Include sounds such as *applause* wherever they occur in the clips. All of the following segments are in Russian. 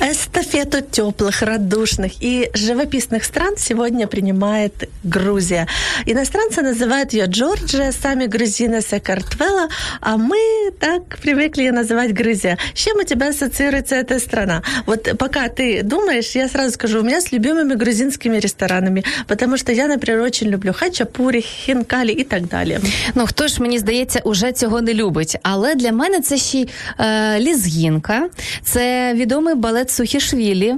Эстафету теплых, радушных и живописных стран сегодня принимает Грузия. Иностранцы называют ее Джорджия, сами грузины Сакартвела, а мы так привыкли ее называть Грузия. С чем у тебя ассоциируется эта страна? Вот пока ты думаешь, я сразу скажу, у меня с любимыми грузинскими ресторанами, потому что я, например, очень люблю хачапури, хинкали и так далее. Ну хто ж мені здається, уже цього не любить. Але для мене це ще й е, лізгінка, це відомий балет Сухішвілі,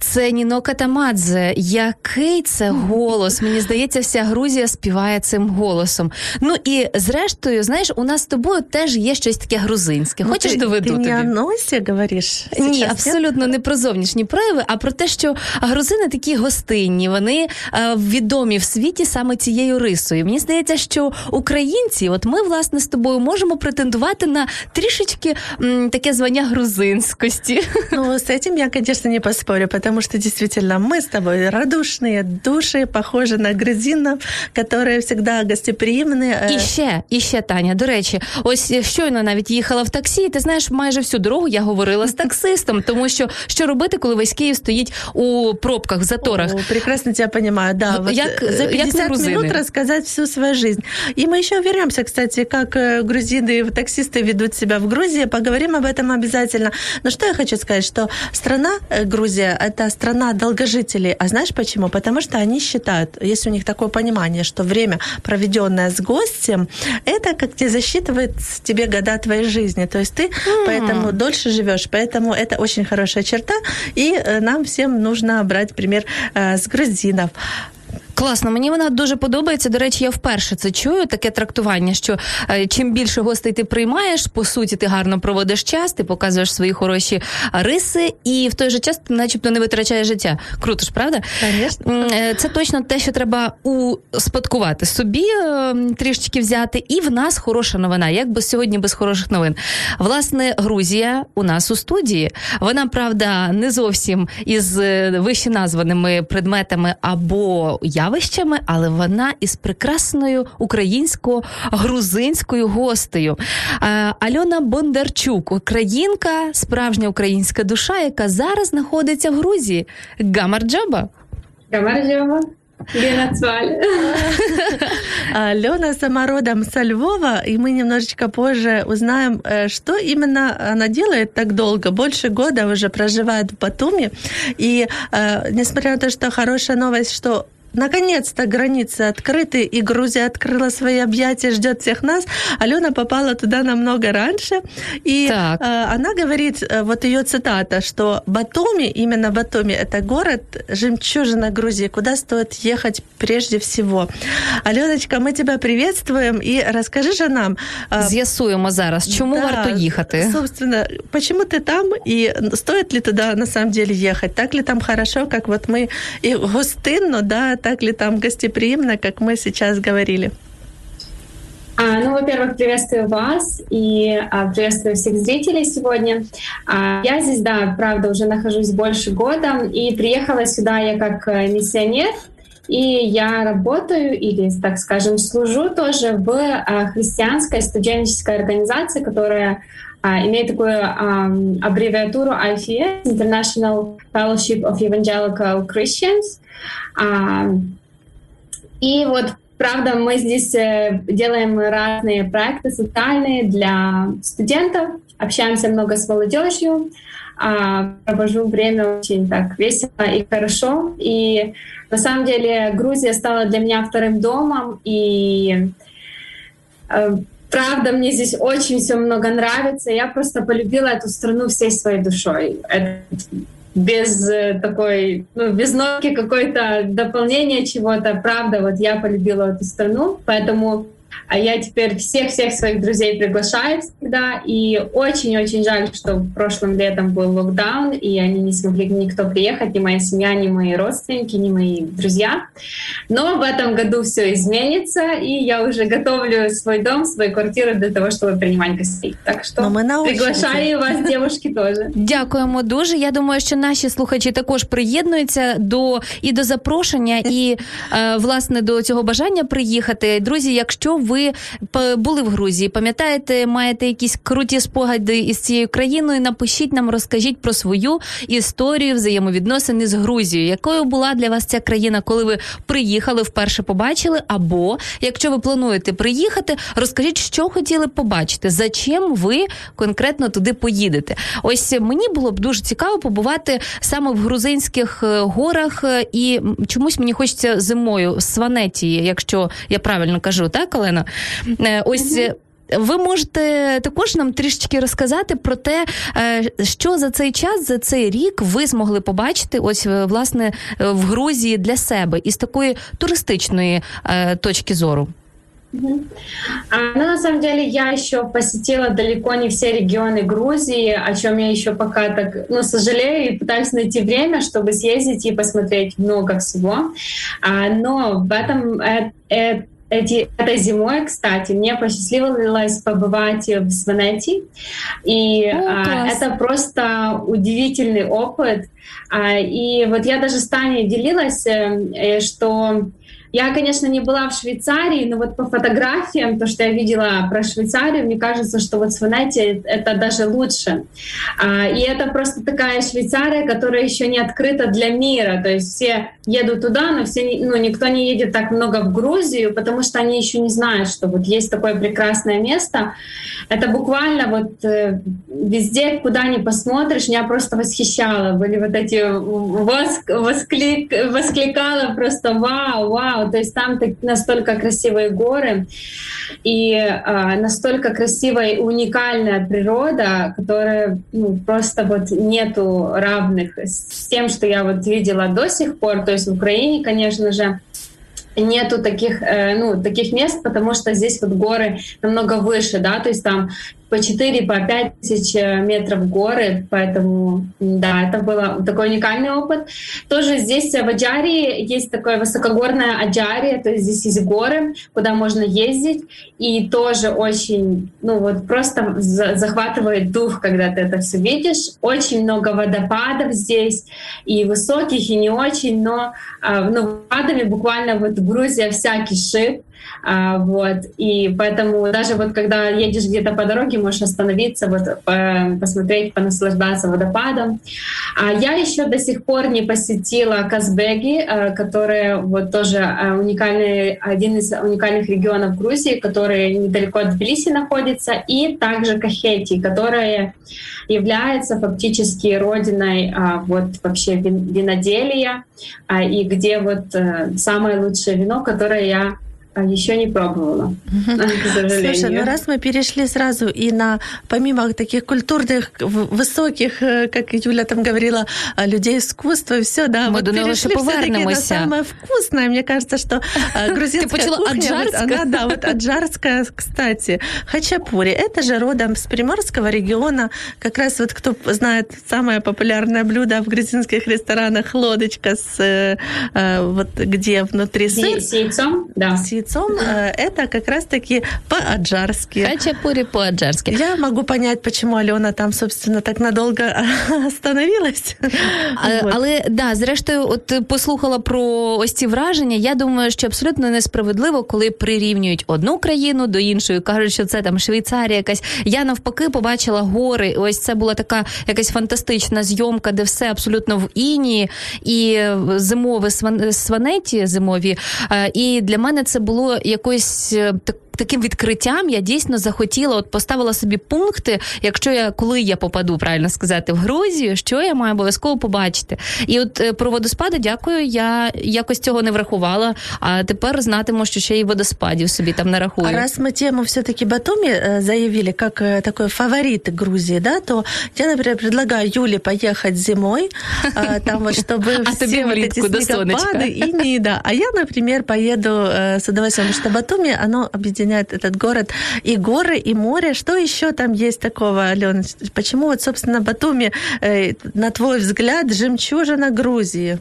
це Ніно Катамадзе. Який це голос? Мені здається, вся Грузія співає цим голосом. Ну і зрештою, знаєш, у нас з тобою теж є щось таке грузинське. Хочеш ты, доведу ты тобі? не о носе говоришь? Ні, абсолютно не про зовнішні прояви, а про те, що грузини такі гостинні, вони е, відомі в світі саме цією рисою. Мені здається, що українці, от ми власне з тобою можемо претендувати на трішечки м, таке звання грузинськості. Ну, с этим я, конечно, не поспорю, потому что действительно мы с тобой радушные души, похожи на грузинов, которые всегда гостеприимны. э, І ще, і ще Таня. До речі, ось щойно навіть їхала в таксі. і Ти знаєш, майже всю дорогу я говорила з *laughs* таксистом, тому що що робити, коли весь Київ стоїть у пробках, в заторах. О, прекрасно тебя понимаю, да. Ну, Вот як- за як не 50 грузины. минут рассказать всю свою жизнь. И мы еще вернемся, кстати, как э, грузины, таксисты ведут себя в Грузии. Поговорим об этом обязательно. Но что я хочу сказать, что страна э, Грузия – это страна долгожителей. А знаешь почему? Потому что они считают, есть у них такое понимание, что время, проведенное с гостем, это как тебе засчитывает тебе года твоей жизни. То есть ты поэтому дольше живешь. Поэтому это очень хорошая черта. И э, нам всем нужно брать пример э, с грузинов. Класно, мені вона дуже подобається. До речі, я вперше це чую. Таке трактування, що е, чим більше гостей ти приймаєш, по суті, ти гарно проводиш час, ти показуєш свої хороші риси, і в той же час ти начебто не витрачаєш життя. Круто ж, правда? Конечно. Е, Це точно те, що треба успадкувати собі, е, трішечки взяти. І в нас хороша новина. Як би сьогодні без хороших новин? Власне, Грузія у нас у студії. Вона правда не зовсім із е, вище названими предметами або явищами, але вона із прекрасною українсько-грузинською гостею. Е, Альона Бондарчук, українка, справжня українська душа, яка зараз знаходиться в Грузії. Гамарджаба. Гамарджова. Лена Цваль. Алена сама *laughs* родом со Львова, и мы немножечко позже узнаем, э, что именно она делает так долго. Больше года уже проживает в Батуми. И э, несмотря на то, что хорошая новость, что Наконец-то границы открыты, и Грузия открыла свои объятия, ждет всех нас. Алена попала туда намного раньше. И Так. э, она говорит, э, вот ее цитата, что Батуми, именно Батуми, это город, жемчужина Грузии, куда стоит ехать прежде всего. Аленочка, мы тебя приветствуем, и расскажи же нам, э, З'ясуємо зараз, чому да, варто їхати. Собственно, почему ты там и стоит ли туда на самом деле ехать? Так ли там хорошо, как вот мы и гостинно, да, так ли там гостеприимно, как мы сейчас говорили? А, ну, во-первых, приветствую вас и а, приветствую всех зрителей сегодня. А, я здесь, да, правда, уже нахожусь больше года, и приехала сюда я как э, миссионер, и я работаю или, так скажем, служу тоже в а, христианской студенческой организации, которая имеет такую ам, аббревиатуру IFES, International Fellowship of Evangelical Christians. А, и вот, правда, мы здесь э, делаем разные проекты социальные для студентов, общаемся много с молодежью, а, провожу время очень так весело и хорошо. И на самом деле Грузия стала для меня вторым домом, и э, правда, мне здесь очень все много нравится. Я просто полюбила эту страну всей своей душой. Это без э, такой, ну, без нотки какой-то дополнения чего-то. Правда, вот я полюбила эту страну, поэтому а я теперь всех-всех своих друзей приглашаю всегда. И очень-очень жаль, что прошлым летом был локдаун, и они не смогли никто приехать, ни моя семья, ни мои родственники, ни мои друзья. Но в этом году все изменится, и я уже готовлю свой дом, свою квартиру для того, чтобы принимать гостей. Так що ми приглашаю вас, девушки, теж. Дякуємо дуже. Я думаю, що наші слухачі також приєднуються до і до запрошення, і е, власне до цього бажання приїхати. Друзі, якщо ви були в Грузії, пам'ятаєте, маєте якісь круті спогади із цією країною? Напишіть нам, розкажіть про свою історію взаємовідносини з Грузією. Якою була для вас ця країна, коли ви приїхали, вперше побачили? Або якщо ви плануєте приїхати, розкажіть, що хотіли побачити, за чим ви конкретно туди поїдете. Ось мені було б дуже цікаво побувати саме в грузинських е, горах, е, і чомусь мені хочеться зимою в Сванетії, якщо я правильно кажу, так? Олено. Е, ось. mm Ви можете також нам трішечки розказати про те, е, що за цей час, за цей рік ви змогли побачити, ось власне в Грузії для себе із такої туристичної точки зору. А, ну, на самом деле, я еще посетила далеко не все регионы Грузии, о чем я еще пока так, ну, сожалею и пытаюсь найти время, чтобы съездить и посмотреть много всего. А, но в этом э, э, эти, этой зимой, кстати, мне посчастливилось побывать в Сванете. И О, а, это просто удивительный опыт. А, и вот я даже с Таней делилась, э, э что я, конечно, не была в Швейцарии, но вот по фотографиям, то, что я видела про Швейцарию, мне кажется, что вот Сванете это даже лучше. А, и это просто такая Швейцария, которая еще не открыта для мира. То есть все едут туда, но все, ну, никто не едет так много в Грузию, потому что они еще не знают, что вот есть такое прекрасное место. Это буквально вот э, везде, куда ни посмотришь, меня просто восхищало. Были вот эти воск, восклик, воскликала просто вау, вау, то есть там настолько красивые горы и а, настолько красивая и уникальная природа, которая ну, просто вот нету равных с тем, что я вот видела до сих пор. То есть в Украине, конечно же, нету таких, э, ну, таких мест, потому что здесь вот горы намного выше, да, то есть там по 4, по 5 тысяч э, метров горы, поэтому, да, это был такой уникальный опыт. Тоже здесь э, в Аджарии есть такое высокогорное Аджария, то есть здесь есть горы, куда можно ездить, и тоже очень, ну вот просто захватывает дух, когда ты это все видишь. Очень много водопадов здесь, и высоких, и не очень, но а, ну, водопадами буквально вот Грузия вся кишит, а, вот. И поэтому даже вот когда едешь где-то по дороге, можешь остановиться, вот, посмотреть, понаслаждаться водопадом. А я еще до сих пор не посетила Казбеги, э, который вот тоже э, уникальный, один из уникальных регионов Грузии, который недалеко от Тбилиси находится, и также Кахети, которая является фактически родиной а, вот вообще виноделия, а, и где вот э, самое лучшее вино, которое я а еще не пробовала, Слушай, ну раз мы перешли сразу и на, помимо таких культурных, высоких, э, как Юля там говорила, а, людей искусства, все, да, мы вот перешли все-таки на самое вкусное. Мне кажется, что *laughs* а, грузинская кухня, вот она, да, вот аджарская, кстати. Хачапури, это же родом с Приморского региона. Как раз вот кто знает самое популярное блюдо в грузинских ресторанах, лодочка с, э, э, вот где внутри сыр. С яйцом, да. С яйцом, э, это как раз-таки по-аджарски. Хачапури по-аджарски. Я могу понять, почему Альона там, собственно, так надолго *laughs* остановилась. А, але да, зрештою, от послухала про ось ці враження. Я думаю, що абсолютно несправедливо, коли прирівнюють одну країну до іншої, кажуть, що це там Швейцарія якась. Я навпаки побачила гори. Ось це була така якась фантастична зйомка, де все абсолютно в іні і зимове сванеті зимові. Е, і для мене це було було якось так таким відкриттям я дійсно захотіла, от поставила собі пункти, якщо я коли я попаду, правильно сказати, в Грузію, що я маю обов'язково побачити. І от е, про водоспади, дякую, я якось цього не врахувала, а тепер знатиму, що ще й водоспадів собі там нарахую. А раз мы тему все-таки Батуми э, заявили как э, такой фаворит Грузии, да, то я, например, предлагаю Юле поехать зимой, э, там вот, чтобы *laughs* А все тебе вот эти влітку до сонечка. снегопады и не, да. А я, например, поеду э, с удовольствием, потому что Батуми, оно объединяет Этот город и горы, и море. Что еще там есть такого, Алена? Почему вот, собственно, Батуми, э, на твой взгляд, жемчужина Грузии?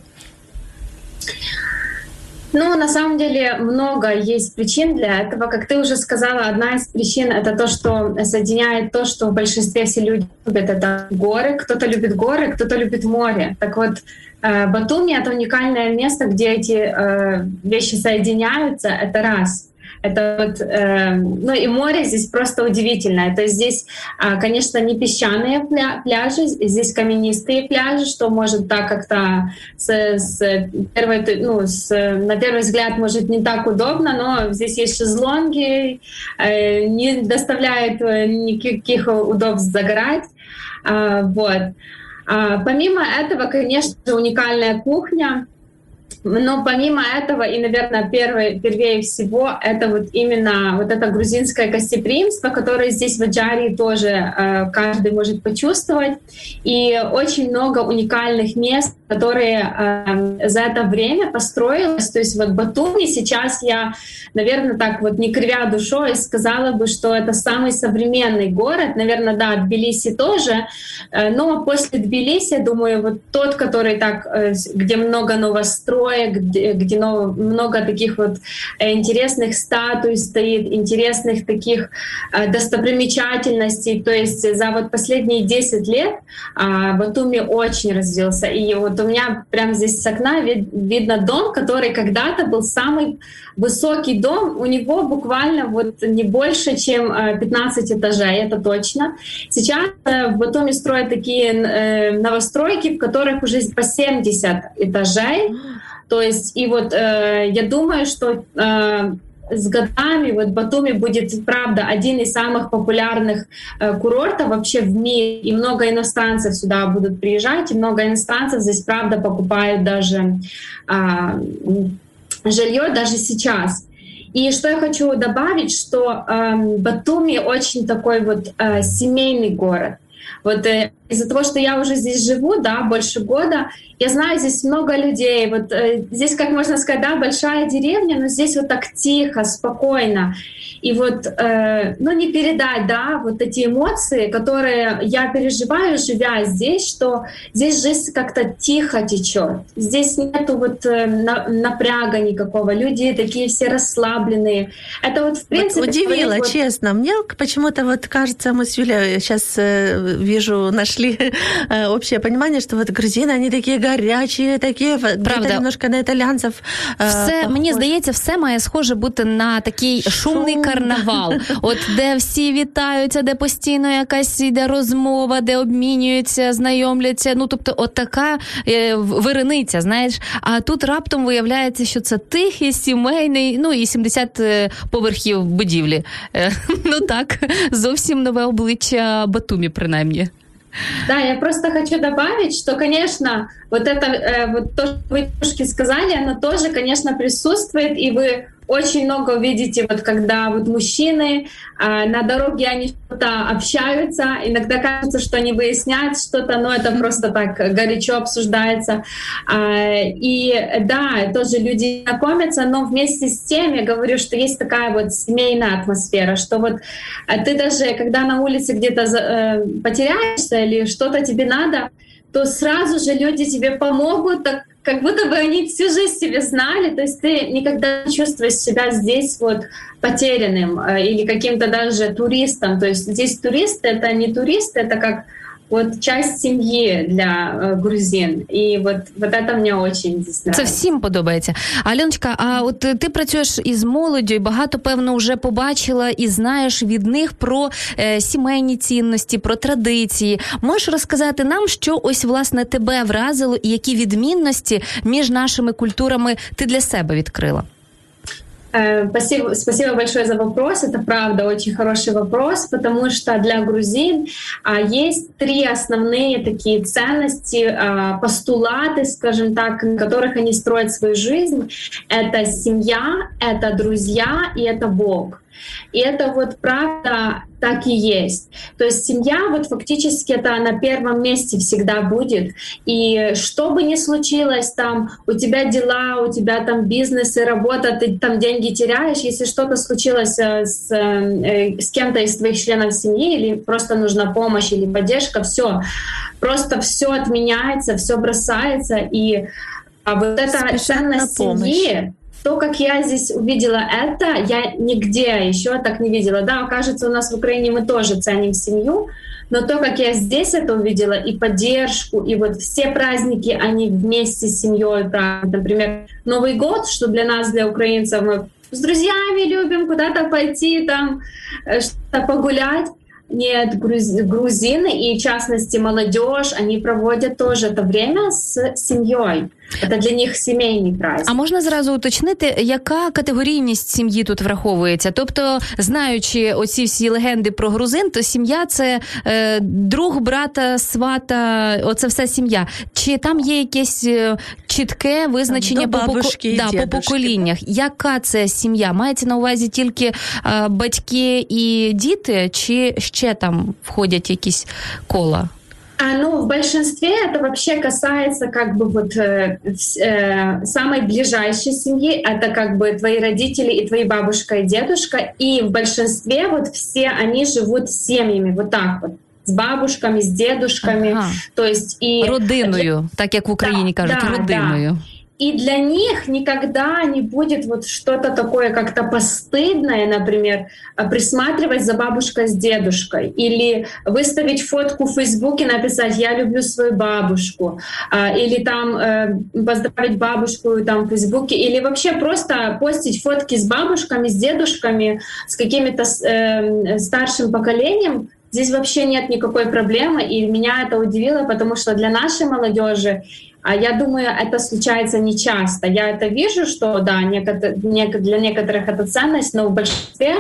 Ну, на самом деле, много есть причин для этого. Как ты уже сказала, одна из причин — это то, что соединяет то, что в большинстве все люди любят. Это горы. Кто-то любит горы, кто-то любит море. Так вот, э, Батуми — это уникальное место, где эти э, вещи соединяются. Это раз — это вот, э, ну и море здесь просто удивительное. То есть здесь, э, конечно, не песчаные пля- пляжи, здесь каменистые пляжи, что может так как-то с, с первой, ну, с, на первый взгляд может не так удобно, но здесь есть шезлонги, э, не доставляет э, никаких удобств загорать. Э, вот. А, помимо этого, конечно уникальная кухня. Но помимо этого, и, наверное, первое, первее всего, это вот именно вот это грузинское гостеприимство, которое здесь в Аджарии тоже э, каждый может почувствовать. И очень много уникальных мест, которые э, за это время построилось. То есть вот Батуми сейчас я, наверное, так вот не кривя душой сказала бы, что это самый современный город. Наверное, да, Тбилиси тоже. Э, но после Тбилиси, думаю, вот тот, который так, э, где много новостроек, где, где но- много таких вот э, интересных статуй стоит, интересных таких достопримечательностей. То есть за вот последние 10 лет а, Батуми очень развился. И вот у меня прямо здесь с окна вид- видно дом, который когда-то был самый высокий дом. У него буквально вот не больше, чем э, 15 этажей, это точно. Сейчас э, в Батуми строят такие э, новостройки, в которых уже по 70 этажей. То есть, и вот э, я думаю, что э, с годами вот Батуми будет, правда, один из самых популярных э, курортов вообще в мире, и много иностранцев сюда будут приезжать, и много иностранцев здесь, правда, покупают даже м, жилье даже сейчас. И что я хочу добавить, что эм, Батуми очень такой вот э, семейный город. Вот э, из-за того, что я уже здесь живу, да, больше года, я знаю, здесь много людей. Вот э, здесь, как можно сказать, да, большая деревня, но здесь вот так тихо, спокойно. И вот, э, ну, не передать, да, вот эти эмоции, которые я переживаю, живя здесь, что здесь жизнь как-то тихо течет. Здесь нету вот э, на- напряга никакого. Люди такие все расслабленные. Это вот, в принципе... Вот удивило, вот- честно. Мне почему-то вот кажется, мы с Юлей сейчас вижу, нашли э, общее понимание, что вот грузины, они такие горячие, такие, где-то Правда. немножко на итальянцев. э, Все мені похожи. здається, все має схоже бути на такий шумний Шум, карнавал, от де всі вітаються, де постійно якась йде розмова, де обмінюються, знайомляться. Ну тобто, от така е, вириниця, знаєш. А тут раптом виявляється, що це тихий, сімейний, ну і 70 е, поверхів будівлі. Е, *laughs* Ну так, зовсім нове обличчя Батумі, принаймні. Да, я просто хочу добавить, что, конечно, вот это, э, вот то, что вы девушки сказали, оно тоже, конечно, присутствует, и вы очень много увидите, вот когда вот мужчины э, на дороге они что-то общаются, иногда кажется, что они выясняют что-то, но это просто так горячо обсуждается. А, и да, тоже люди знакомятся, но вместе с тем я говорю, что есть такая вот семейная атмосфера, что вот э, ты даже, когда на улице где-то э, потеряешься или что-то тебе надо, то сразу же люди тебе помогут, так как будто бы они всю жизнь тебя знали, то есть ты никогда не чувствуешь себя здесь вот потерянным э, или каким-то даже туристом. То есть здесь турист — это не турист, это как вот часть семьи для э, грузин. И вот, вот это мне очень здесь Це всім подобається. Альоночка, а от е, ти працюєш із молоддю і багато, певно, вже побачила і знаєш від них про е, сімейні цінності, про традиції. Можеш розказати нам, що ось власне тебе вразило, і які відмінності між нашими культурами ти для себе відкрила? Э, спасибо, спасибо большое за вопрос. Это правда очень хороший вопрос, потому что для грузин а, есть три основные такие ценности, а, постулаты, скажем так, на которых они строят свою жизнь. Это семья, это друзья и это Бог. И это вот правда так и есть. То есть семья вот фактически это на первом месте всегда будет. И что бы ни случилось, там у тебя дела, у тебя там бизнес и работа, ты там деньги теряешь, если что-то случилось э, с, э, с кем-то из твоих членов семьи или просто нужна помощь или поддержка, все, просто все отменяется, все бросается и а вот эта ценность семьи, то, как я здесь увидела это, я нигде еще так не видела. Да, кажется, у нас в Украине мы тоже ценим семью, но то, как я здесь это увидела, и поддержку, и вот все праздники, они вместе с семьей, например, Новый год, что для нас, для украинцев, мы с друзьями любим куда-то пойти, там, э, что-то погулять. Нет, грузины и, в частности, молодежь, они проводят тоже это время с семьей. Це для них сімейний праздник. А можна зразу уточнити, яка категорійність сім'ї тут враховується? Тобто, знаючи оці всі легенди про грузин, то сім'я це е, друг, брата, свата, оце все сім'я. Чи там є якесь е, чітке визначення по, бабушки, да, по поколіннях? Яка це сім'я? Мається на увазі тільки е, батьки і діти, чи ще там входять якісь кола? А, ну, в большинстве это вообще касается как бы вот э, э, самой ближайшей семьи. Это как бы твои родители и твои бабушка и дедушка. И в большинстве вот все они живут семьями вот так вот. З бабушками, з дедушками, ага. то есть и родиною, так як в Україні да, кажуть, да, родиною. Да. И для них никогда не будет вот что-то такое как-то постыдное, например, присматривать за бабушкой с дедушкой или выставить фотку в Фейсбуке, написать «я люблю свою бабушку» или там э, поздравить бабушку там в Фейсбуке или вообще просто постить фотки с бабушками, с дедушками, с какими-то э, старшим поколением, Здесь вообще нет никакой проблемы, и меня это удивило, потому что для нашей молодежи а я думаю, это случается не часто. Я это вижу, что да, для некоторых это ценность, но в большинстве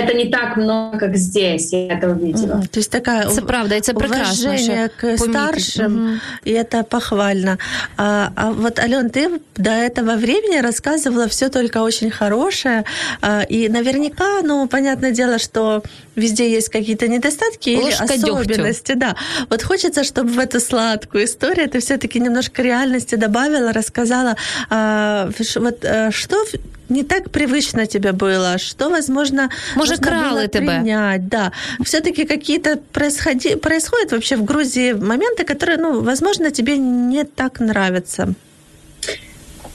это не так много, как здесь, я это увидела. Mm-hmm. То есть такая это правда, это уважение к старшим, mm-hmm. и это похвально. А, а вот, Ален, ты до этого времени рассказывала все только очень хорошее, а, и наверняка, ну, понятное дело, что везде есть какие-то недостатки Ложка или особенности. Дегтю. Да. Вот хочется, чтобы в эту сладкую историю ты все-таки немножко реальности добавила, рассказала, а, вот а, что не так привычно тебе было, что, возможно, Может, кралы тебя. Да. Все-таки какие-то происходи... происходят вообще в Грузии моменты, которые, ну, возможно, тебе не так нравятся.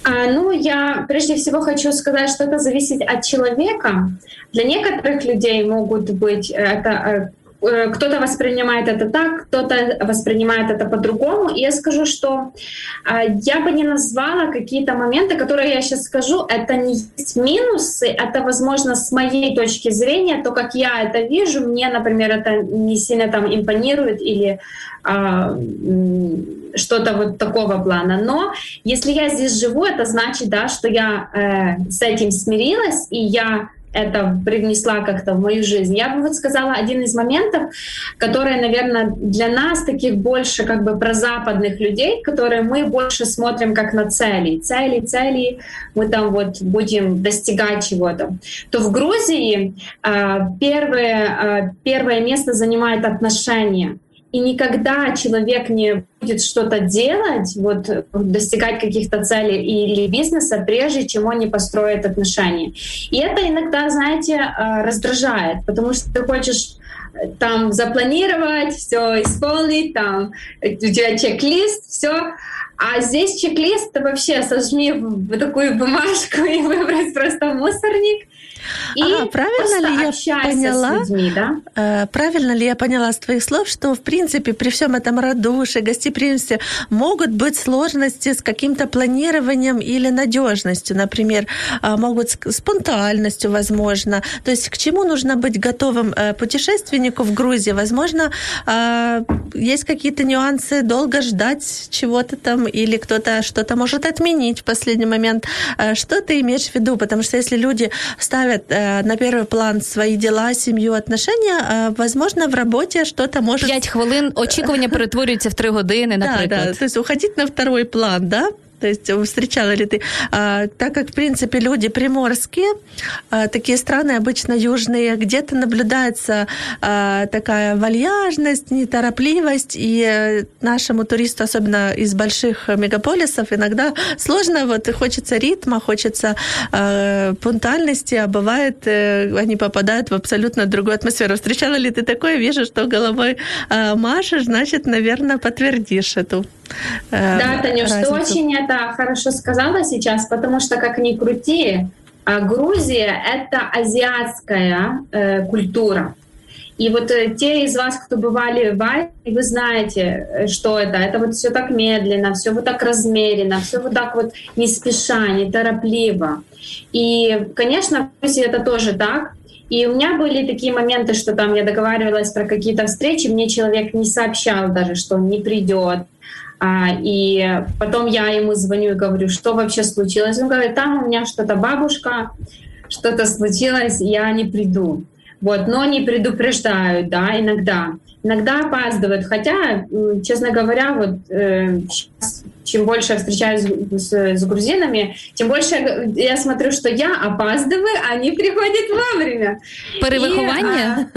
А, ну, я прежде всего хочу сказать, что это зависит от человека. Для некоторых людей могут быть это э, Э, кто-то воспринимает это так, кто-то воспринимает это по-другому. И я скажу, что а, я бы не назвала какие-то моменты, которые я сейчас скажу, это не есть минусы, это, возможно, с моей точки зрения, то, как я это вижу, мне, например, это не сильно там импонирует или а, что-то вот такого плана. Но если я здесь живу, это значит, да, что я э, с этим смирилась, и я это привнесла как-то в мою жизнь. Я бы вот сказала один из моментов, которые, наверное, для нас таких больше как бы про западных людей, которые мы больше смотрим как на цели. Цели, цели, мы там вот будем достигать чего-то. То в Грузии э, первое, э, первое место занимает отношения. И никогда человек не будет что-то делать, вот достигать каких-то целей или бизнеса, прежде чем он не построит отношения. И это иногда, знаете, э, раздражает, потому что ты хочешь э, там запланировать, все исполнить, там у тебя чек-лист, все. А здесь чек-лист вообще сожми в такую бумажку *laughs* и выбрать просто мусорник. И ага, правильно ли я поняла? Людьми, да? Э, правильно ли я поняла с твоих слов, что в принципе при всем этом радушии, гостеприимстве могут быть сложности с каким-то планированием или надежностью, например, а, могут с спонтанностью, возможно. То есть к чему нужно быть готовым э, путешественнику в Грузии? Возможно, а, есть какие-то нюансы, долго ждать чего-то там, или кто-то что-то может отменить в последний момент. Э, что ты имеешь в виду? Потому что если люди ставят э, на первый план свои дела, семью, отношения, возможно, в работе что-то может... П'ять хвилин очікування перетворюється в три години, наприклад. Да, да. То есть уходить на второй план, да? То есть встречала ли ты? А, так как, в принципе, люди приморские, а, такие страны обычно южные, где-то наблюдается а, такая вальяжность, неторопливость, и э, нашему туристу, особенно из больших мегаполисов, иногда сложно, вот хочется ритма, хочется а, пунктуальности, а бывает, а, они попадают в абсолютно другую атмосферу. Встречала ли ты такое? Вижу, что головой а, машешь, значит, наверное, подтвердишь эту Э, да, Танюш, разницу. ты очень это хорошо сказала сейчас, потому что, как ни крути, а Грузия — это азиатская э, культура. И вот э, те из вас, кто бывали в Азии, вы знаете, э, что это. Это вот все так медленно, все вот так размеренно, все вот так вот не спеша, не торопливо. И, конечно, в Грузии это тоже так. И у меня были такие моменты, что там я договаривалась про какие-то встречи, мне человек не сообщал даже, что он не придет, и потом я ему звоню и говорю, что вообще случилось. Он говорит, там у меня что-то бабушка, что-то случилось, я не приду. Вот, но не предупреждают, да, иногда. Иногда опаздывают. Хотя, честно говоря, вот э, сейчас чем больше я встречаюсь с, с грузинами, тем больше я смотрю, что я опаздываю, а они приходят вовремя. Перевыхование?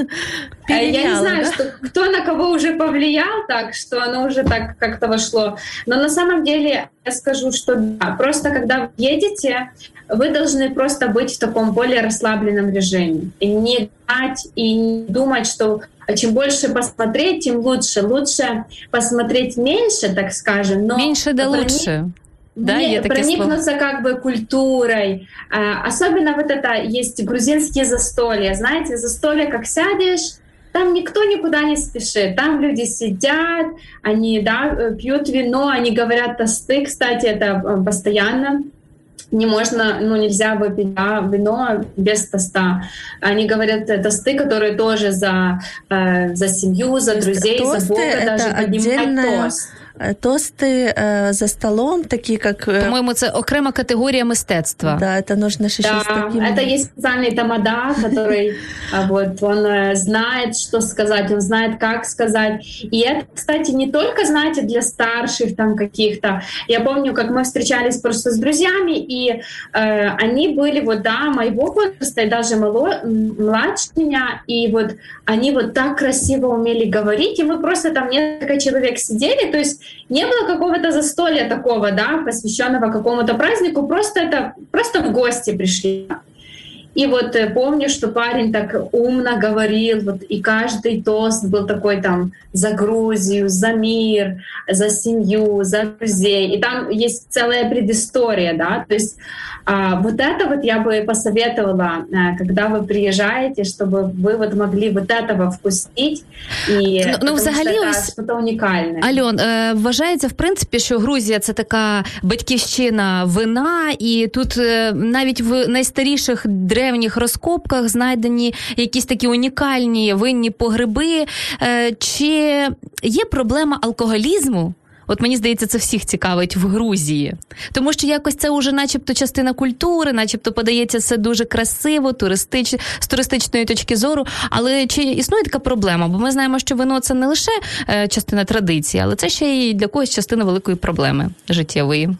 И, а, *laughs* я не знаю, да? что, кто на кого уже повлиял так, что оно уже так как-то вошло. Но на самом деле я скажу, что да, просто когда вы едете, вы должны просто быть в таком более расслабленном режиме. И не дать и не думать, что чем больше посмотреть, тем лучше. Лучше посмотреть меньше, так скажем, но... Меньше да проник... лучше. Да, не, проникнуться слова. как бы культурой. А, особенно вот это есть грузинские застолья. Знаете, застолья, как сядешь, там никто никуда не спешит. Там люди сидят, они да, пьют вино, они говорят тосты, кстати, это э, постоянно не можно, ну, нельзя выпить да, вино без тоста. Они говорят тосты, которые тоже за, э, за семью, за друзей, за Бога даже поднимают тост. Э, тосты э, за столом, такие как... Э, По-моему, это окрема категория мистецтва. Да, это нужно еще да, с таким... это есть специальный тамада, который *laughs* вот, он знает, что сказать, он знает, как сказать. И это, кстати, не только, знаете, для старших там каких-то. Я помню, как мы встречались просто с друзьями, и э, они были вот, да, моего возраста, и даже мало, младше меня, и вот они вот так красиво умели говорить, и мы просто там несколько человек сидели, то есть не было какого-то застолья такого, да, посвященного какому-то празднику, просто это просто в гости пришли. И вот э, помню, что парень так умно говорил, вот, и каждый тост был такой там за Грузию, за мир, за семью, за друзей. И там есть целая предыстория, да, то есть а, вот это вот я бы посоветовала, а, когда вы приезжаете, чтобы вы вот могли вот этого вкусить. І, ну, ну взагалі що ось що унікальне. Альон, е, вважається в принципі, що Грузія це така батьківщина вина, і тут е, навіть в найстаріших древніх розкопках знайдені якісь такі унікальні винні погреби. Е, чи є проблема алкоголізму? От мені здається, це всіх цікавить в Грузії, тому що якось це уже, начебто, частина культури, начебто подається все дуже красиво, туристич з туристичної точки зору. Але чи існує така проблема? Бо ми знаємо, що вино це не лише е, частина традиції, але це ще й для когось частина великої проблеми життєвої.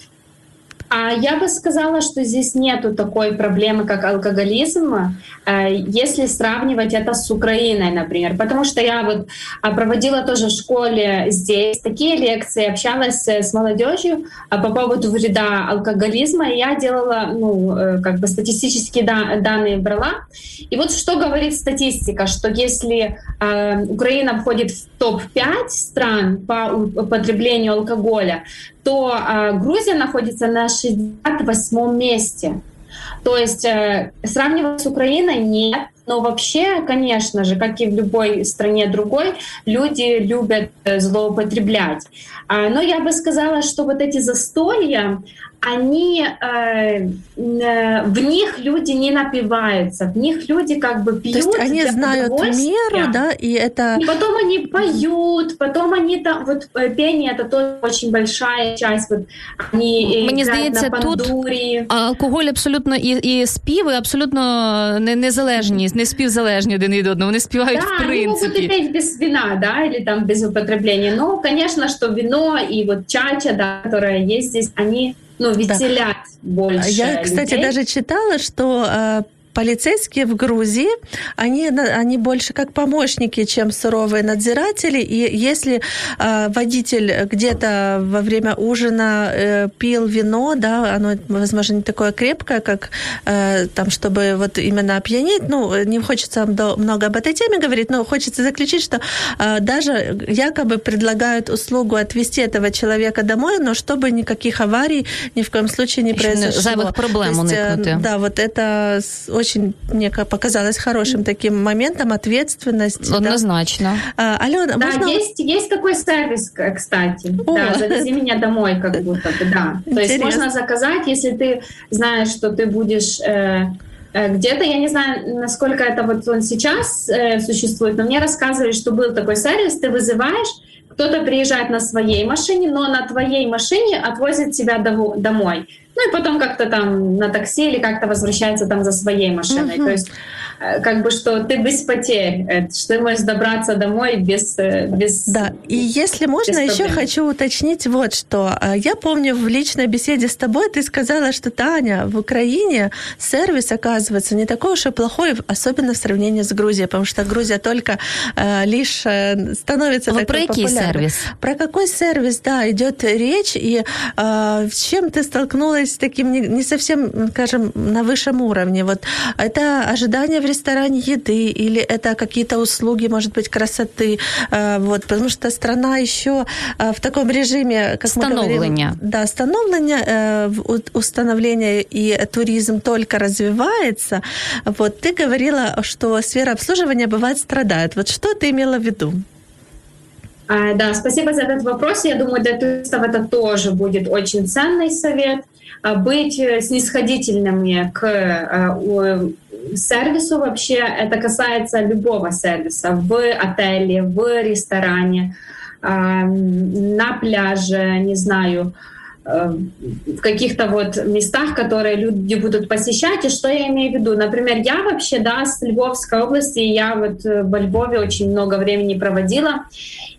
А я бы сказала, что здесь нету такой проблемы, как алкоголизм, э, если сравнивать это с Украиной, например. Потому что я вот а, проводила тоже в школе здесь такие лекции, общалась с молодежью а, по поводу вреда алкоголизма, и я делала, ну, э, как бы статистические данные брала. И вот что говорит статистика, что если э, Украина входит в топ-5 стран по употреблению алкоголя, то э, Грузия находится на 68 месте. То есть э, сравнивать с Украиной нет, но вообще, конечно же, как и в любой стране другой, люди любят э, злоупотреблять. А, но я бы сказала, что вот эти застолья, они э, э, в них люди не напиваются, в них люди как бы пьют. То есть они знают меру, да, и это. И потом они поют, потом они там вот э, пение это тоже очень большая часть. Вот они Мені здається, на тут алкоголь абсолютно і, і співи абсолютно не, незалежні, не співзалежні один від одного. Вони співають да, в принципі. они могут петь без вина, да, или там без употребления. Но, конечно, что вино и вот чача, да, которая есть здесь, они ну, веселять да. больше. Я, кстати, людей. даже читала, что э, полицейские в Грузии, они, они больше как помощники, чем суровые надзиратели. И если э, водитель где-то во время ужина э, пил вино, да, оно, возможно, не такое крепкое, как э, там, чтобы вот именно опьянить, ну, не хочется много об этой теме говорить, но хочется заключить, что э, даже якобы предлагают услугу отвезти этого человека домой, но чтобы никаких аварий ни в коем случае не произошло. Зайвых проблем есть, э, Да, вот это очень очень, мне показалось, хорошим таким моментом ответственности. Однозначно. Да. А, Алена, да, можно... есть, есть такой сервис, кстати. О. Да, завези меня домой, как будто бы, да. То есть можно заказать, если ты знаешь, что ты будешь... Э, где-то, я не знаю, насколько это вот он сейчас э, существует, но мне рассказывали, что был такой сервис, ты вызываешь, кто-то приезжает на своей машине, но на твоей машине отвозит тебя домой. Ну и потом как-то там на такси или как-то возвращается там за своей машиной. Uh-huh. То есть как бы что ты без потерь, э, что ты можешь добраться домой без... Э, без да, и если можно, еще хочу уточнить вот что. Я помню в личной беседе с тобой ты сказала, что Таня, в Украине сервис оказывается не такой уж и плохой, особенно в сравнении с Грузией, потому что Грузия только э, лишь становится Но такой про какой сервис? Про какой сервис, да, идет речь, и э, с чем ты столкнулась с таким не, не совсем, скажем, на высшем уровне. Вот это ожидание в ресторане еды или это какие-то услуги, может быть, красоты. Э, вот, потому что страна еще э, в таком режиме, как мы говорим, да, становление, э, установление и туризм только развивается. Вот ты говорила, что сфера обслуживания бывает страдает. Вот что ты имела в виду? Да, спасибо за этот вопрос. Я думаю, для туристов это тоже будет очень ценный совет. А, быть снисходительными к сервису вообще. Это касается любого сервиса в отеле, в ресторане, а, на пляже, не знаю, э, в каких-то вот местах, которые люди будут посещать. И что я имею в виду? Например, я вообще, да, с Львовской области, я вот во Львове очень много времени проводила.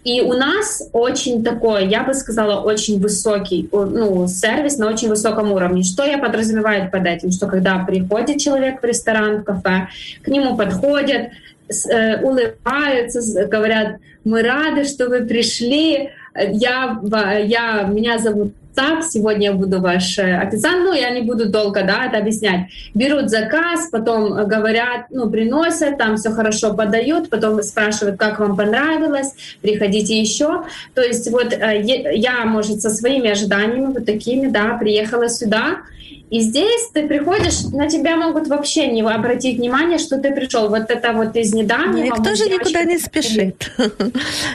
И у нас очень такой, я бы сказала, очень высокий ну, сервис на очень высоком уровне. Что я подразумеваю под этим? Что когда приходит человек в ресторан, в кафе, к нему подходят, э, улыбаются, говорят, мы рады, что вы пришли, я, я, меня зовут так, сегодня я буду ваш э, официант, ну, я не буду долго, да, это объяснять. Берут заказ, потом говорят, ну, приносят, там все хорошо подают, потом спрашивают, как вам понравилось, приходите еще. То есть вот э, я, может, со своими ожиданиями вот такими, да, приехала сюда, и здесь ты приходишь, на тебя могут вообще не обратить внимание, что ты пришел. Вот это вот из недавнего. Никто же никуда не спешит. *laughs*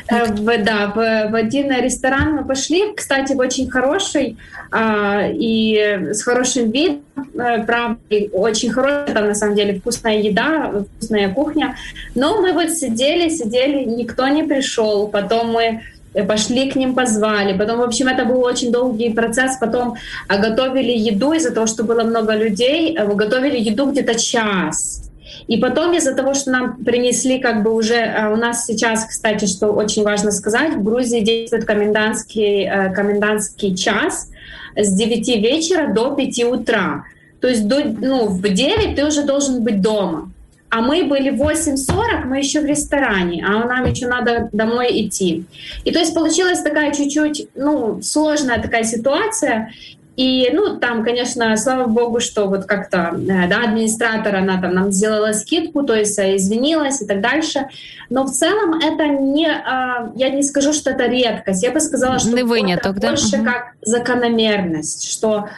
Э, в, да, в, в один ресторан мы пошли, кстати, очень хороший а, и с хорошим видом, э, правда, очень хорошая, там на самом деле вкусная еда, вкусная кухня. Но мы вот сидели, сидели, никто не пришел. Потом мы пошли к ним, позвали. Потом, в общем, это был очень долгий процесс. Потом а, готовили еду из-за того, что было много людей. А, готовили еду где-то час. И потом из-за того, что нам принесли как бы уже... У нас сейчас, кстати, что очень важно сказать, в Грузии действует комендантский, комендантский час с 9 вечера до 5 утра. То есть до, ну, в 9 ты уже должен быть дома а мы были 8.40, мы еще в ресторане, а нам еще надо домой идти. И то есть получилась такая чуть-чуть, ну, сложная такая ситуация, и, ну, там, конечно, слава богу, что вот как-то, э, да, администратор, она там нам сделала скидку, то есть э, извинилась и так дальше. Но в целом это не, а, я не скажу, что это редкость. Я бы сказала, что не выняток, это да? больше угу. как закономерность, что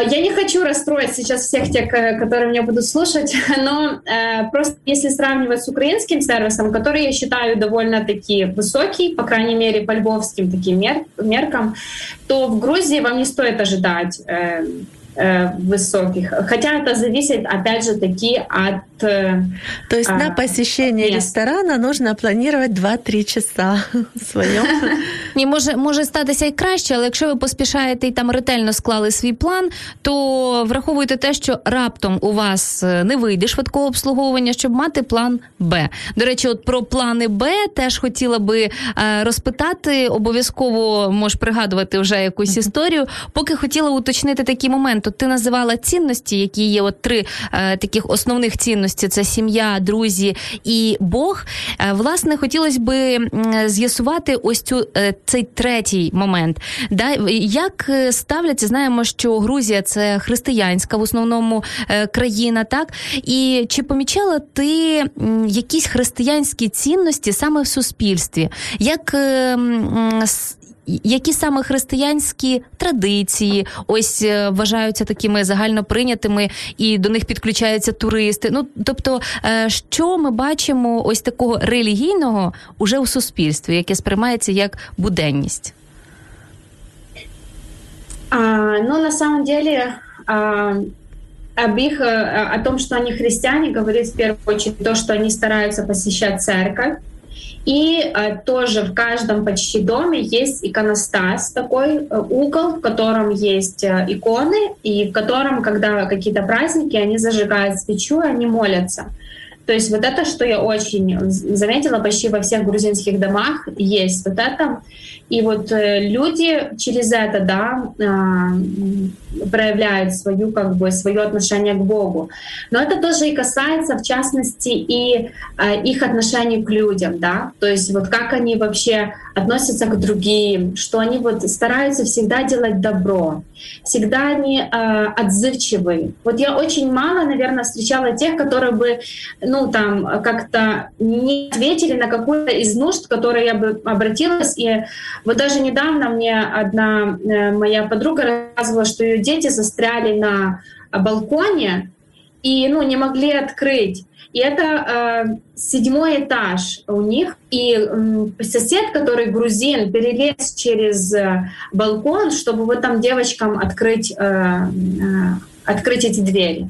я не хочу расстроить сейчас всех тех, э, которые меня будут слушать, *laughs* но э, просто если сравнивать с украинским сервисом, который я считаю довольно-таки высокий, по крайней мере, по львовским таким мер меркам, то в Грузии вам не стоит ожидать э, высоких. Хотя это зависит, опять же, таки от... То есть а, на посещение мест. ресторана нужно планировать 2-3 часа *laughs* своєм. *laughs* Ні, може, може статися і краще, але якщо ви поспішаєте і там ретельно склали свій план, то враховуйте те, що раптом у вас е, не вийде швидкого обслуговування, щоб мати план Б. До речі, от про плани Б теж хотіла би е, розпитати. Обов'язково можеш пригадувати вже якусь історію. Поки хотіла уточнити такий момент. От ти називала цінності, які є от три е, таких основних цінності: це сім'я, друзі і Бог. Е, власне, хотілося би з'ясувати ось цю цей третій момент. Да? Як е, ставляться, знаємо, що Грузія це християнська в основному е, країна, так? І чи помічала ти якісь християнські цінності саме в суспільстві? Як які саме християнські традиції ось е, вважаються такими загальноприйнятими, і до них підключаються туристи? Ну тобто, е, що ми бачимо ось такого релігійного уже у суспільстві, яке сприймається як буденність? А, ну, на самом деле, а, об их, о том, что они христиане, говорит в первую очередь то, что они стараются посещать церковь, И э, тоже в каждом почти доме есть иконостас, такой э, угол, в котором есть э, иконы, и в котором, когда какие-то праздники, они зажигают свечу, и они молятся. То есть вот это, что я очень заметила почти во всех грузинских домах, есть вот это. И вот э, люди через это, да, а, проявляют свою, как бы, свое отношение к Богу. Но это тоже и касается, в частности, и а, их отношений к людям, да, то есть вот как они вообще относятся к другим, что они вот стараются всегда делать добро, всегда они э, отзывчивы. Вот я очень мало, наверное, встречала тех, которые бы, ну, там, как-то не ответили на какую-то из нужд, которые я бы обратилась. И вот даже недавно мне одна э, моя подруга рассказывала, что ее дети застряли на балконе и, ну, не могли открыть. И это э, седьмой этаж у них. И э, сосед, который грузин, перелез через э, балкон, чтобы вот там девочкам открыть, э, э, открыть эти двери.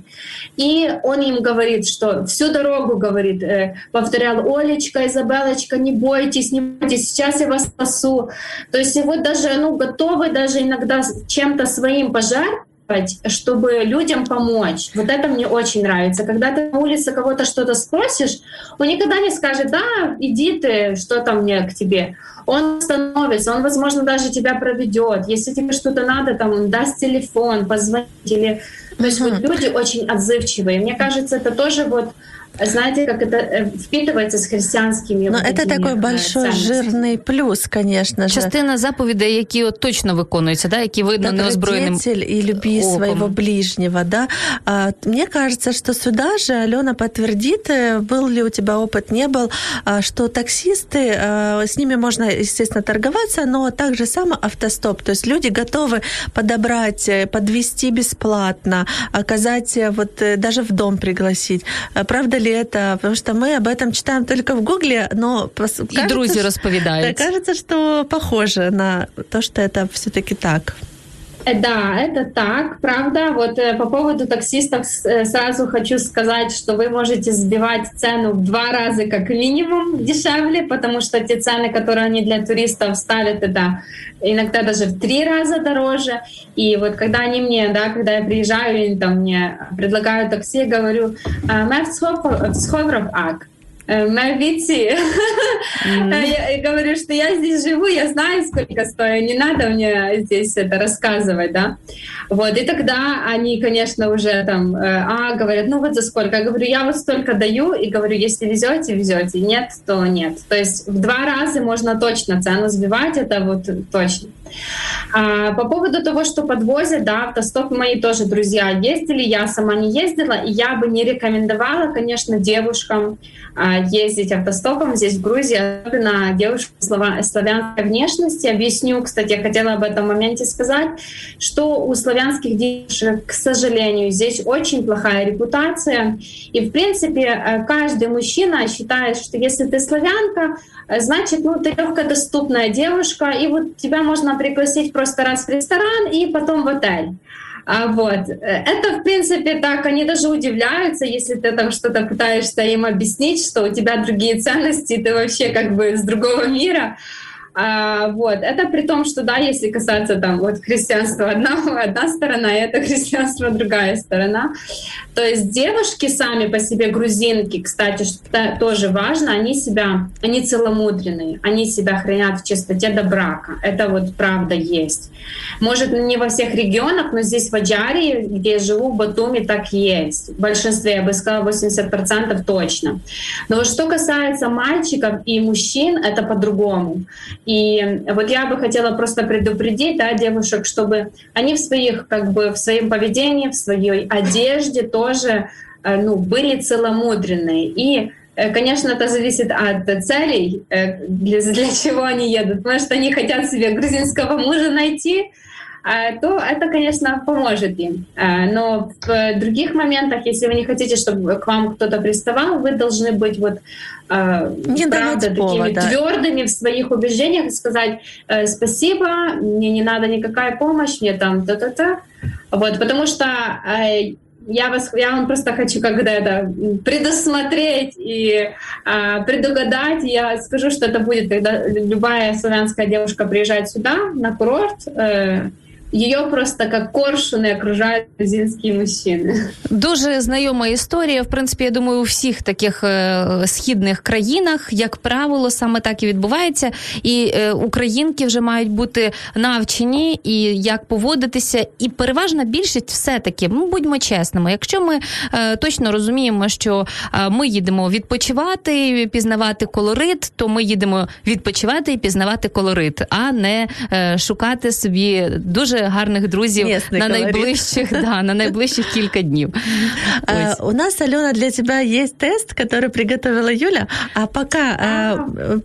И он им говорит, что всю дорогу, говорит, э, повторял, Олечка, Изабелочка, не бойтесь, не бойтесь, сейчас я вас спасу. То есть вот даже, ну, готовы даже иногда чем-то своим пожертвовать, чтобы людям помочь. Вот это мне очень нравится. Когда ты на улице кого-то что-то спросишь, он никогда не скажет, да, иди ты, что там мне к тебе. Он становится, он, возможно, даже тебя проведет. Если тебе что-то надо, там, он даст телефон, позвонить или... То есть вот люди очень отзывчивые. Мне кажется, это тоже вот знаете, как это э, впитывается с христианскими Но это такой э, большой жирный плюс, конечно же. Частина заповідей, які от точно виконуються, да, які видно неозброєним и люби оком. своего ближнего, да. А, мне кажется, что сюда же Алена подтвердит, э, был ли у тебя опыт, не был, а, что таксисты, а, с ними можно, естественно, торговаться, но также само автостоп, то есть люди готовы подобрать, подвести бесплатно, оказать, вот даже в дом пригласить. Правда Ли это? Потому что мы об этом читаем только в Гугле, но кажется, и друзья рассповедают. Да, кажется, что похоже на то, что это все-таки так. Э, да, это так, правда. Вот э, по поводу таксистов э, сразу хочу сказать, что вы можете сбивать цену в два раза как минимум дешевле, потому что те цены, которые они для туристов ставят, это иногда даже в три раза дороже. И вот когда они мне, да, когда я приезжаю, они там мне предлагают такси, я говорю, «Мэр Сховров Ак». Мавити. Mm-hmm. Я говорю, что я здесь живу, я знаю, сколько стою, не надо мне здесь это рассказывать, да. Вот, и тогда они, конечно, уже там, а, говорят, ну вот за сколько? Я говорю, я вот столько даю, и говорю, если везете, везете, нет, то нет. То есть в два раза можно точно цену сбивать, это вот точно. А, по поводу того, что подвозят, да, автостоп мои тоже друзья ездили, я сама не ездила, и я бы не рекомендовала, конечно, девушкам ездить автостопом здесь, в Грузии, особенно девушек славянской внешности. Объясню, кстати, я хотела об этом моменте сказать, что у славянских девушек, к сожалению, здесь очень плохая репутация. И, в принципе, э, каждый мужчина считает, что если ты славянка, э, значит, ну, ты легкодоступная девушка, и вот тебя можно пригласить просто раз в ресторан и потом в отель. А вот. Это, в принципе, так, они даже удивляются, если ты там что-то пытаешься им объяснить, что у тебя другие ценности, ты вообще как бы с другого мира. А, вот. Это при том, что, да, если касаться там вот христианства одна, *laughs* одна сторона, это христианство *laughs* другая сторона. То есть девушки сами по себе грузинки, кстати, что тоже важно, они себя, они целомудренные, они себя хранят в чистоте до брака. Это вот правда есть. Может, не во всех регионах, но здесь в Аджарии, где я живу, в Батуми, так есть. В большинстве, я бы сказала, 80% точно. Но что касается мальчиков и мужчин, это по-другому. И вот я бы хотела просто предупредить да, девушек, чтобы они в своих, как бы, в своем поведении, в своей одежде тоже э, ну, были целомудренные. И э, Конечно, это зависит от целей, э, для, для чего они едут. Может, они хотят себе грузинского мужа найти, то это, конечно, поможет им. Но в других моментах, если вы не хотите, чтобы к вам кто-то приставал, вы должны быть вот не правда такими повода. твердыми в своих убеждениях и сказать спасибо, мне не надо никакая помощь, мне там та-та-та. Вот, потому что я, вас, я вам просто хочу когда это предусмотреть и а, предугадать. Я скажу, что это будет, когда любая славянская девушка приезжает сюда на курорт. Э, Її просто як коршуни окружають грузинські мужчини. Дуже знайома історія. В принципі, я думаю, у всіх таких е, східних країнах, як правило, саме так і відбувається. І е, українки вже мають бути навчені і як поводитися. І переважна більшість, все таки, ну будьмо чесними. Якщо ми е, точно розуміємо, що ми їдемо відпочивати, пізнавати колорит, то ми їдемо відпочивати і пізнавати колорит, а не шукати собі дуже гарних друзів Местный на колорит. найближчих, да, на найближчих кілька днів. *laughs* А, у нас, Алена, для тебя есть тест, который приготовила Юля. А пока а,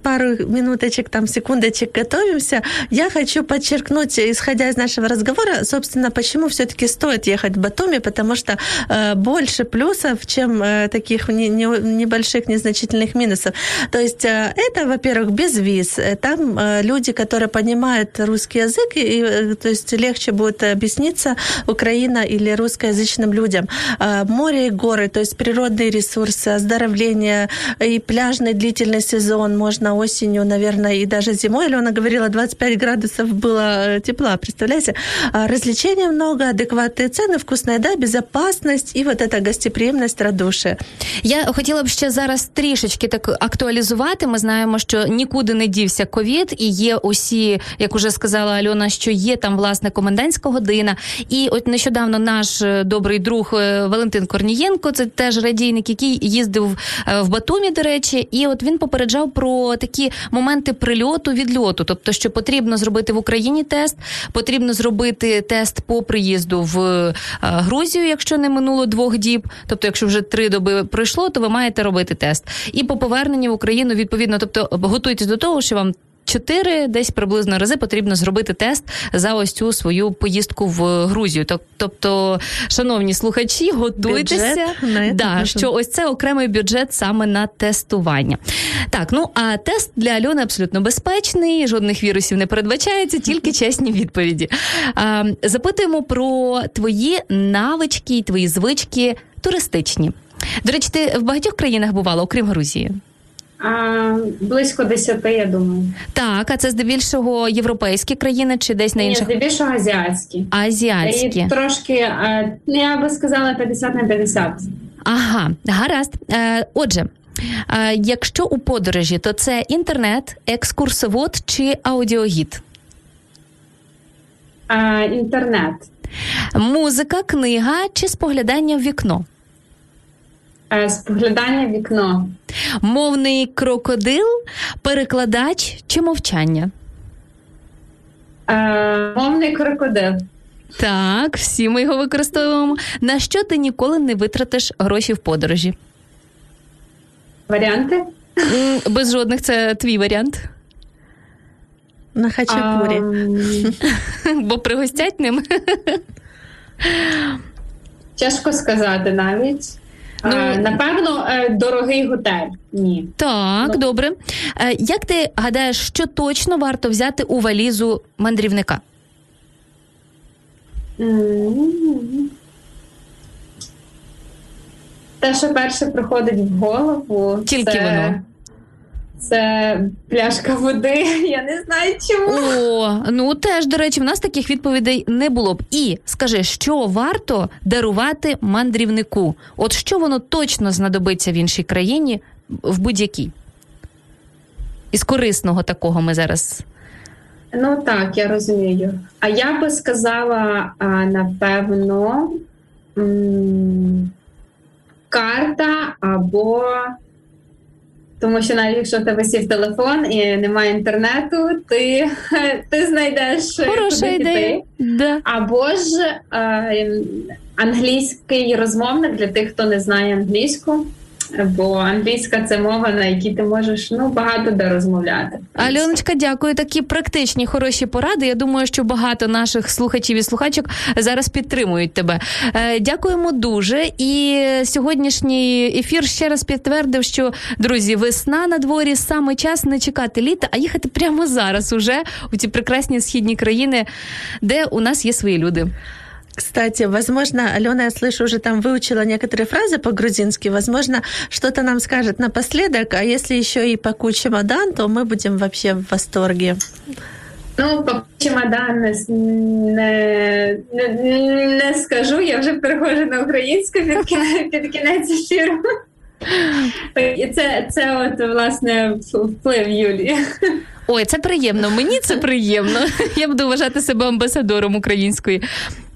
пару минуточек, там, секундочек готовимся, я хочу подчеркнуть, исходя из нашего разговора, собственно, почему все-таки стоит ехать в Батуми, потому что э, больше плюсов, чем э, таких не, не, небольших, незначительных минусов. То есть э, это, во-первых, без виз. Там э, люди, которые понимают русский язык, и, э, то есть легче будет объясниться Украина или русскоязычным людям. А, море и горы, то есть природные ресурсы, оздоровление и пляжный длительный сезон. Можно осенью, наверное, и даже зимой. Алена говорила, 25 градусов было э, тепла, представляете? А, развлечений много, адекватные цены, вкусная еда, безопасность и вот эта гостеприємність, радушие. Я хотіла б ще зараз трішечки так актуалізувати. Ми знаємо, що нікуди не дівся ковід, і є усі, як уже сказала Альона, що є там власне комендантська година. І от нещодавно наш е, добрий друг е, Валентин Корнієнко, це теж радійник, який їздив е, в Батумі, до речі, і от він попереджав про такі моменти прильоту відльоту. Тобто, що потрібно зробити в Україні тест, потрібно зробити тест по приїзду в Грузію, якщо не минуло двох діб. Тобто, якщо вже три доби пройшло, то ви маєте робити тест. І по поверненню в Україну відповідно, тобто готуйтесь до того, що вам чотири десь приблизно рази потрібно зробити тест за ось цю свою поїздку в Грузію. Тобто, шановні слухачі, готуйтеся, бюджет, да, що ось це окремий бюджет саме на тестування. Так, ну а тест для Альони абсолютно безпечний, жодних вірусів не передбачається, тільки *laughs* чесні відповіді. А, Запитуємо про твої навички і твої звички туристичні. До речі, ти в багатьох країнах бувала, окрім Грузії. А, Близько десяти, я думаю. Так, а це здебільшого європейські країни чи десь на інших? Ні, здебільшого азіатські. Азіатські. І трошки, ну, я би сказала, 50 на 50. Ага, гаразд. Е, отже, е, якщо у подорожі, то це інтернет, екскурсовод чи аудіогід? А, Інтернет. Музика, книга чи споглядання в вікно? Е, споглядання вікно. Мовний крокодил, перекладач чи мовчання? Е, Мовний крокодил. Так, всі ми його використовуємо. На що ти ніколи не витратиш гроші в подорожі? Варіанти? Без жодних це твій варіант. На хачапурі. *laughs* Бо пригостять ним. Тяжко сказати навіть. Ну, напевно, е, дорогий готель. Ні. Так, Ну. добре. Е, Як ти гадаєш, що точно варто взяти у валізу мандрівника? Те, що перше приходить в голову, Тільки це, воно. Це пляшка води. *laughs* Я не знаю чому. О, ну теж, до речі, в нас таких відповідей не було б. І скажи, що варто дарувати мандрівнику? От що воно точно знадобиться в іншій країні, в будь-якій? Із корисного такого ми зараз. Ну так, я розумію. А я би сказала, а, напевно, м, карта або. Тому що навіть якщо в тебе сів телефон і немає інтернету, ти, *laughs* ти знайдеш Хороша куди ідея. Да. Або ж е, англійський розмовник для тих, хто не знає англійську, бо англійська це мова, на якій ти можеш ну, багато де розмовляти. Альоночка, дякую. Такі практичні хороші поради. Я думаю, що багато наших слухачів і слухачок зараз підтримують тебе. Е, Дякуємо дуже. І сьогоднішній ефір ще раз підтвердив, що друзі, весна на дворі саме час не чекати літа, а їхати прямо зараз, уже у ці прекрасні східні країни, де у нас є свої люди. Кстати, возможно, Алена, я слышу, уже там выучила некоторые фразы по-грузински. Возможно, что-то нам скажет напоследок. А если еще и по чемодан, то мы будем вообще в восторге. Ну, по чемодан не, с- не, не, не скажу, я вже переходжу на українську під кінець, під кінець ефіру. І це, це от, власне, вплив Юлії. Ой, це приємно. Мені це приємно. Я буду вважати себе амбасадором української.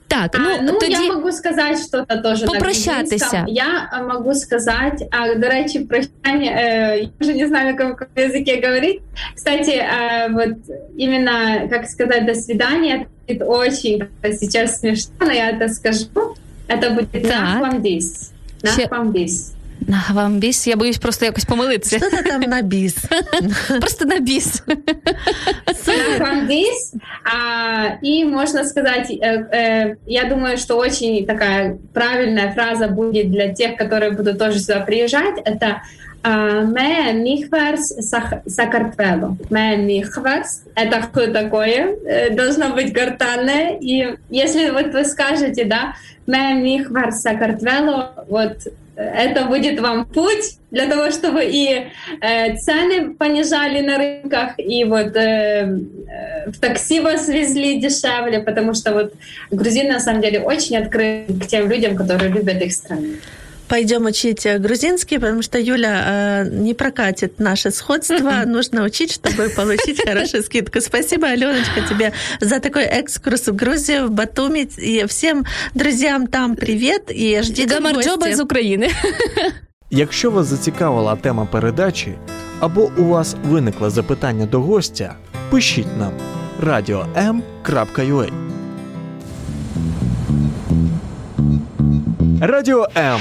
так, ну, а, ну тоді я можу сказати що-то теж Попрощатися. грузинському. Я а, можу сказати, а, до речі, прощання, э, я уже не знаю, на каком, языке говорить. Кстати, э, вот именно, как сказать, до свидания, это очень сейчас смешно, но я это скажу. Это будет Так. нахвамдис. Ще- Нахвамдис. На вам біс. Я боюсь просто якось помилитися. Что-то там на бис. *laughs* Просто на біс. Нахвамдис. А, и можно сказать, я думаю, что очень такая правильная фраза будет для тех, которые будут тоже сюда приезжать. Это Ме михверс сакартвело. Ме михверс. Это кто такое? Э, Должно быть гортанное. И если вот вы скажете, да, ме михверс сакартвело, вот это будет вам путь для того, чтобы и э, цены понижали на рынках, и вот э, э, в такси вас везли дешевле, потому что вот грузины на самом деле очень открыты к тем людям, которые любят их страну. Пойдем учить э, грузинский, потому что Юля э, не прокатит наше сходство. Нужно учить, чтобы получить хорошую скидку. Спасибо, Аленочка, тебе за такой экскурс в Грузию, в Батуми. И всем друзьям там привет и ждите в Гамарджоба гости. з України. Якщо вас зацікавила тема передачі або у вас виникло запитання до гостя, пишіть нам radio.m.ua Радіо М.